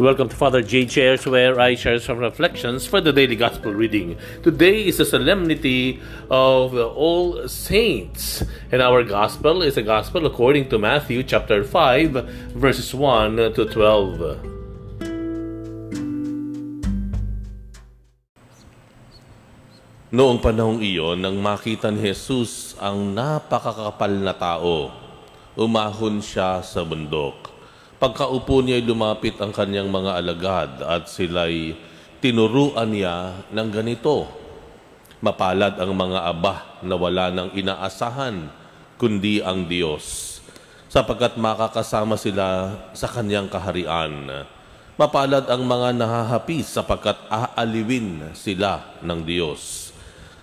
Welcome to Father J. Chairs, where I share some reflections for the daily gospel reading. Today is the solemnity of all saints, and our gospel is a gospel according to Matthew chapter 5, verses 1 to 12. Noong panahong iyon, nang makita ni Jesus ang napakakapal na tao, umahon siya sa bundok. Pagkaupo niya ay lumapit ang kanyang mga alagad at sila'y tinuruan niya ng ganito. Mapalad ang mga aba na wala nang inaasahan, kundi ang Diyos, sapagkat makakasama sila sa kanyang kaharian. Mapalad ang mga nahahapis sapagkat aaliwin sila ng Diyos.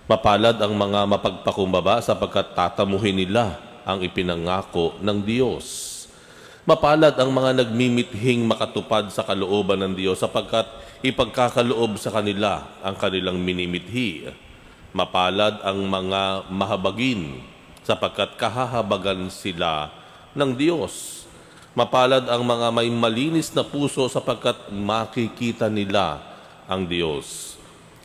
Mapalad ang mga mapagpakumbaba sapagkat tatamuhin nila ang ipinangako ng Diyos. Mapalad ang mga nagmimithing makatupad sa kalooban ng Diyos sapagkat ipagkakaloob sa kanila ang kanilang minimithi. Mapalad ang mga mahabagin sapagkat kahahabagan sila ng Diyos. Mapalad ang mga may malinis na puso sapagkat makikita nila ang Diyos.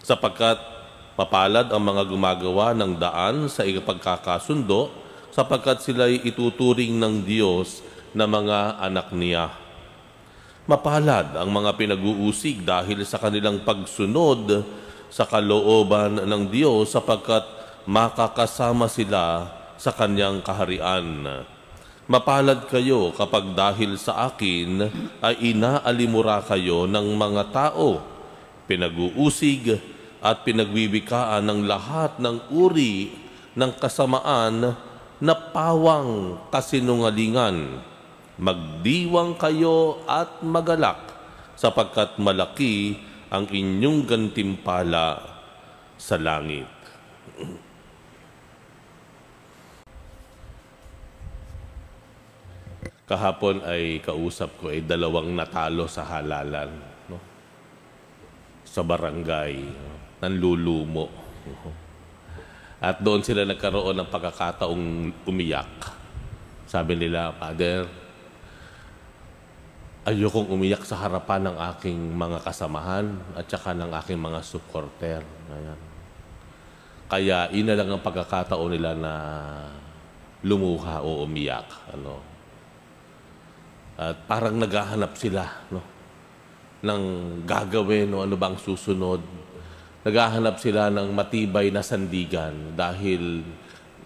Sapagkat Mapalad ang mga gumagawa ng daan sa ipagkakasundo sapagkat sila'y ituturing ng Diyos na mga anak niya. Mapalad ang mga pinag-uusig dahil sa kanilang pagsunod sa kalooban ng Diyos sapagkat makakasama sila sa kanyang kaharian. Mapalad kayo kapag dahil sa akin ay inaalimura kayo ng mga tao, pinag-uusig, at pinagwiwikaan ng lahat ng uri ng kasamaan na pawang kasinungalingan. Magdiwang kayo at magalak sapagkat malaki ang inyong gantimpala sa langit. Kahapon ay kausap ko ay dalawang natalo sa halalan no? sa barangay. Nanlulumo. At doon sila nagkaroon ng pagkakataong umiyak. Sabi nila, Father, ayokong umiyak sa harapan ng aking mga kasamahan at saka ng aking mga supporter. Ayan. Kaya ina lang ang pagkakataon nila na lumuha o umiyak. Ano. At parang naghahanap sila no, ng gagawin o ano bang susunod naghahanap sila ng matibay na sandigan dahil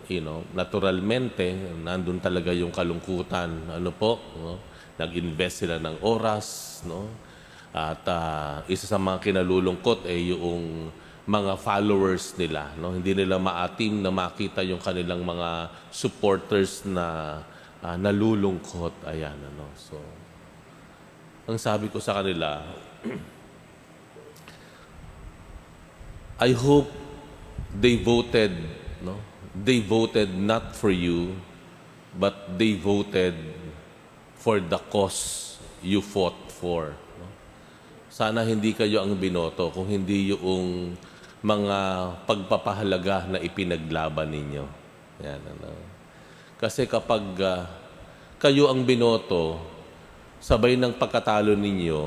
you know, naturalmente nandun talaga yung kalungkutan. Ano po, no? Nag-invest sila ng oras, no? At uh, isa sa mga kinalulungkot ay yung mga followers nila, no? Hindi nila maatim na makita yung kanilang mga supporters na uh, nalulungkot. Ayan, ano. So, ang sabi ko sa kanila, I hope they voted, no? They voted not for you, but they voted for the cause you fought for. Sana hindi kayo ang binoto, kung hindi yung mga pagpapahalaga na ipinaglaban ninyo. Yan, ano. Kasi kapag uh, kayo ang binoto, sabay ng pagkatalo ninyo,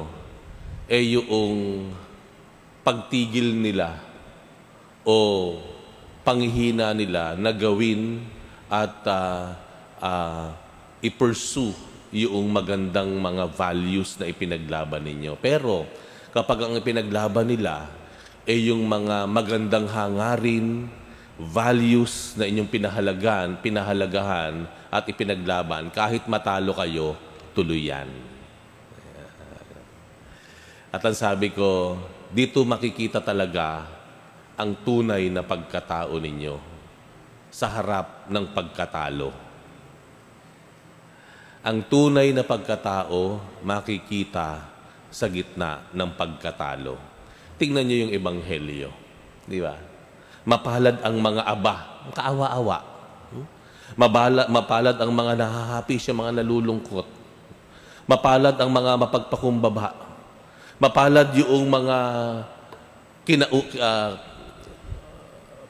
eh yung pagtigil nila o panghihina nila na gawin at uh, uh, i-pursue yung magandang mga values na ipinaglaban ninyo. Pero kapag ang ipinaglaban nila ay eh yung mga magandang hangarin, values na inyong pinahalagan, pinahalagahan at ipinaglaban, kahit matalo kayo, tuloy yan. At ang sabi ko, dito makikita talaga ang tunay na pagkatao ninyo sa harap ng pagkatalo. Ang tunay na pagkatao makikita sa gitna ng pagkatalo. Tingnan niyo yung ebanghelyo. Di ba? Mapalad ang mga aba, kaawa-awa. Hmm? Mabala, mapalad ang mga nahahapis, yung mga nalulungkot. Mapalad ang mga mapagpakumbaba. Mapalad yung mga kina, uh,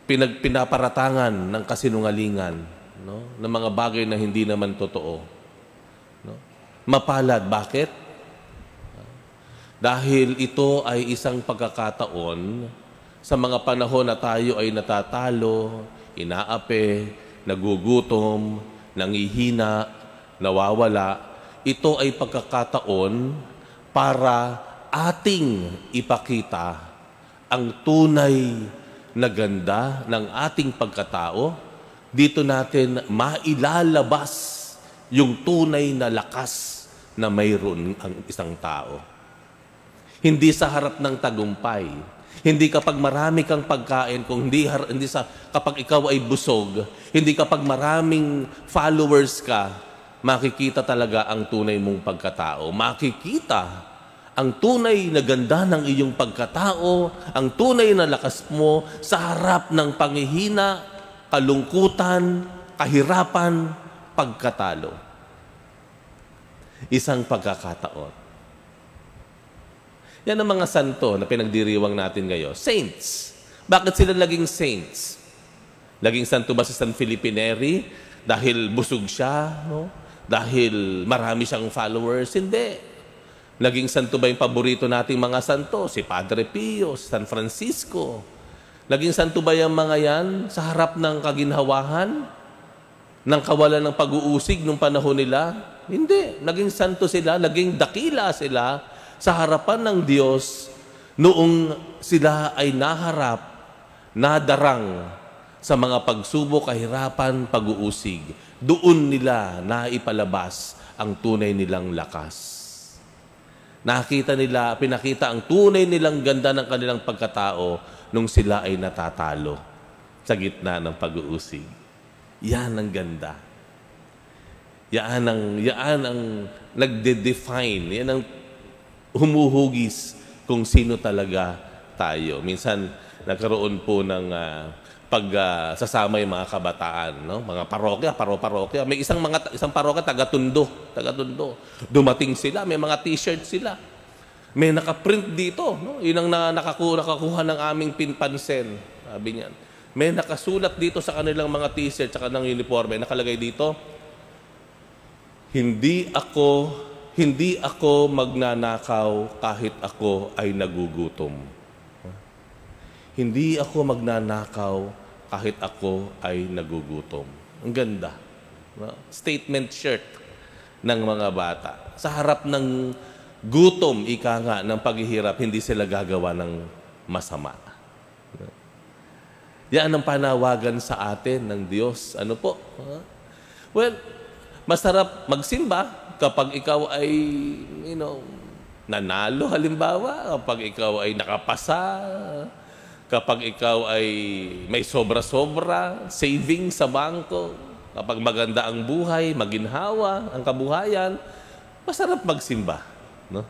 pinag, pinaparatangan ng kasinungalingan, no? ng mga bagay na hindi naman totoo. Mapalad. Bakit? Dahil ito ay isang pagkakataon sa mga panahon na tayo ay natatalo, inaape, nagugutom, nangihina, nawawala. Ito ay pagkakataon para ating ipakita ang tunay na ganda ng ating pagkatao. Dito natin mailalabas yung tunay na lakas na mayroon ang isang tao. Hindi sa harap ng tagumpay. Hindi kapag marami kang pagkain, kung hindi, hindi sa, kapag ikaw ay busog, hindi kapag maraming followers ka, makikita talaga ang tunay mong pagkatao. Makikita ang tunay na ganda ng iyong pagkatao, ang tunay na lakas mo sa harap ng panghihina, kalungkutan, kahirapan, pagkatalo. Isang pagkakataon. Yan ang mga santo na pinagdiriwang natin ngayon. Saints. Bakit sila naging saints? Naging santo ba si San Felipe Neri dahil busog siya? No? Dahil marami siyang followers? Hindi. Naging santo ba yung paborito nating mga santo? Si Padre Pio, San Francisco. Naging santo ba yung mga yan sa harap ng kaginhawahan? Ng kawalan ng pag-uusig nung panahon nila? Hindi. Naging santo sila, naging dakila sila sa harapan ng Diyos noong sila ay naharap, nadarang sa mga pagsubok, kahirapan, pag-uusig. Doon nila naipalabas ang tunay nilang lakas. Nakita nila, pinakita ang tunay nilang ganda ng kanilang pagkatao nung sila ay natatalo sa gitna ng pag-uusig. Yan ang ganda. Yan ang, yan ang nagde-define. Yan ang humuhugis kung sino talaga tayo. Minsan, nagkaroon po ng uh, pagsasama uh, yung mga kabataan, no? mga parokya, paro-parokya. May isang mga isang parokya taga-tundo, taga-tundo. Dumating sila, may mga t-shirt sila. May nakaprint dito, no? Yun ang na, nakakuha, nakakuha ng aming pinpansen. Sabi niyan. May nakasulat dito sa kanilang mga t-shirt sa kanilang uniforme. Nakalagay dito, hindi ako hindi ako magnanakaw kahit ako ay nagugutom. Hindi ako magnanakaw kahit ako ay nagugutom. Ang ganda. Statement shirt ng mga bata. Sa harap ng gutom, ika nga, ng paghihirap, hindi sila gagawa ng masama. Yan ang panawagan sa atin ng Diyos. Ano po? Well, masarap magsimba, kapag ikaw ay, you know, nanalo halimbawa, kapag ikaw ay nakapasa, kapag ikaw ay may sobra-sobra, saving sa bangko, kapag maganda ang buhay, maginhawa ang kabuhayan, masarap magsimba. No?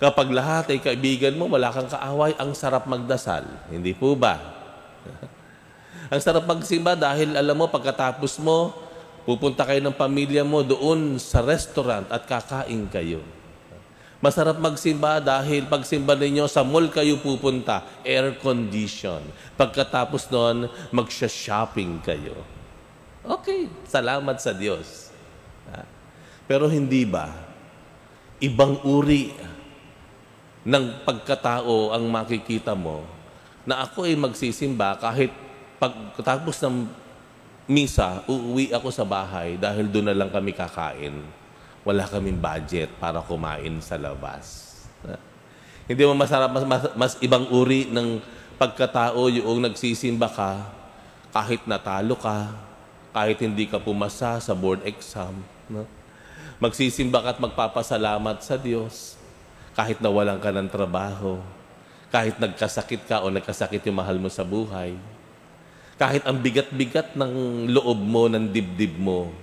Kapag lahat ay kaibigan mo, wala kang kaaway, ang sarap magdasal. Hindi po ba? ang sarap magsimba dahil alam mo, pagkatapos mo, Pupunta kayo ng pamilya mo doon sa restaurant at kakain kayo. Masarap magsimba dahil pagsimba ninyo sa mall kayo pupunta, air condition. Pagkatapos noon, magsha-shopping kayo. Okay, salamat sa Diyos. Pero hindi ba, ibang uri ng pagkatao ang makikita mo na ako ay magsisimba kahit pagkatapos ng misa, uuwi ako sa bahay dahil doon na lang kami kakain. Wala kaming budget para kumain sa labas. Hindi mo masarap, mas, mas, mas ibang uri ng pagkatao yung nagsisimba ka kahit natalo ka, kahit hindi ka pumasa sa board exam. No? Magsisimba ka at magpapasalamat sa Diyos kahit nawalan ka ng trabaho, kahit nagkasakit ka o nagkasakit yung mahal mo sa buhay kahit ang bigat-bigat ng loob mo, ng dibdib mo,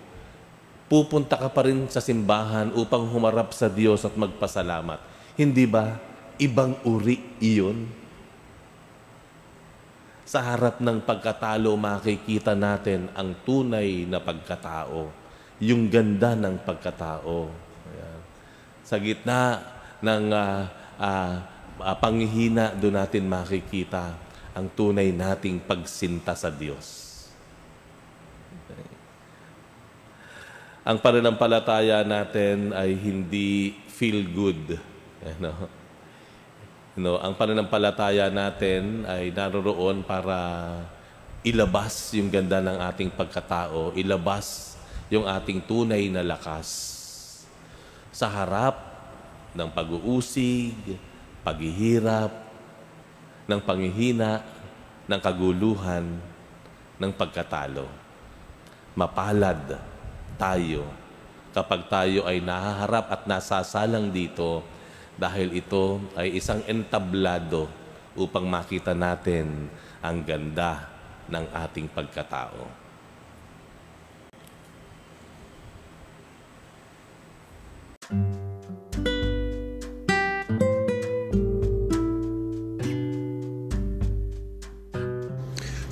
pupunta ka pa rin sa simbahan upang humarap sa Diyos at magpasalamat. Hindi ba ibang uri iyon? Sa harap ng pagkatalo, makikita natin ang tunay na pagkatao, yung ganda ng pagkatao. Ayan. Sa gitna ng uh, uh, uh, panghihina, doon natin makikita ang tunay nating pagsinta sa Diyos. Ang pananampalataya natin ay hindi feel good. Ano? No, ang pananampalataya natin ay naroroon para ilabas yung ganda ng ating pagkatao, ilabas yung ating tunay na lakas sa harap ng pag-uusig, paghihirap, ng panghihina, ng kaguluhan, ng pagkatalo. Mapalad tayo kapag tayo ay nahaharap at nasasalang dito dahil ito ay isang entablado upang makita natin ang ganda ng ating pagkatao.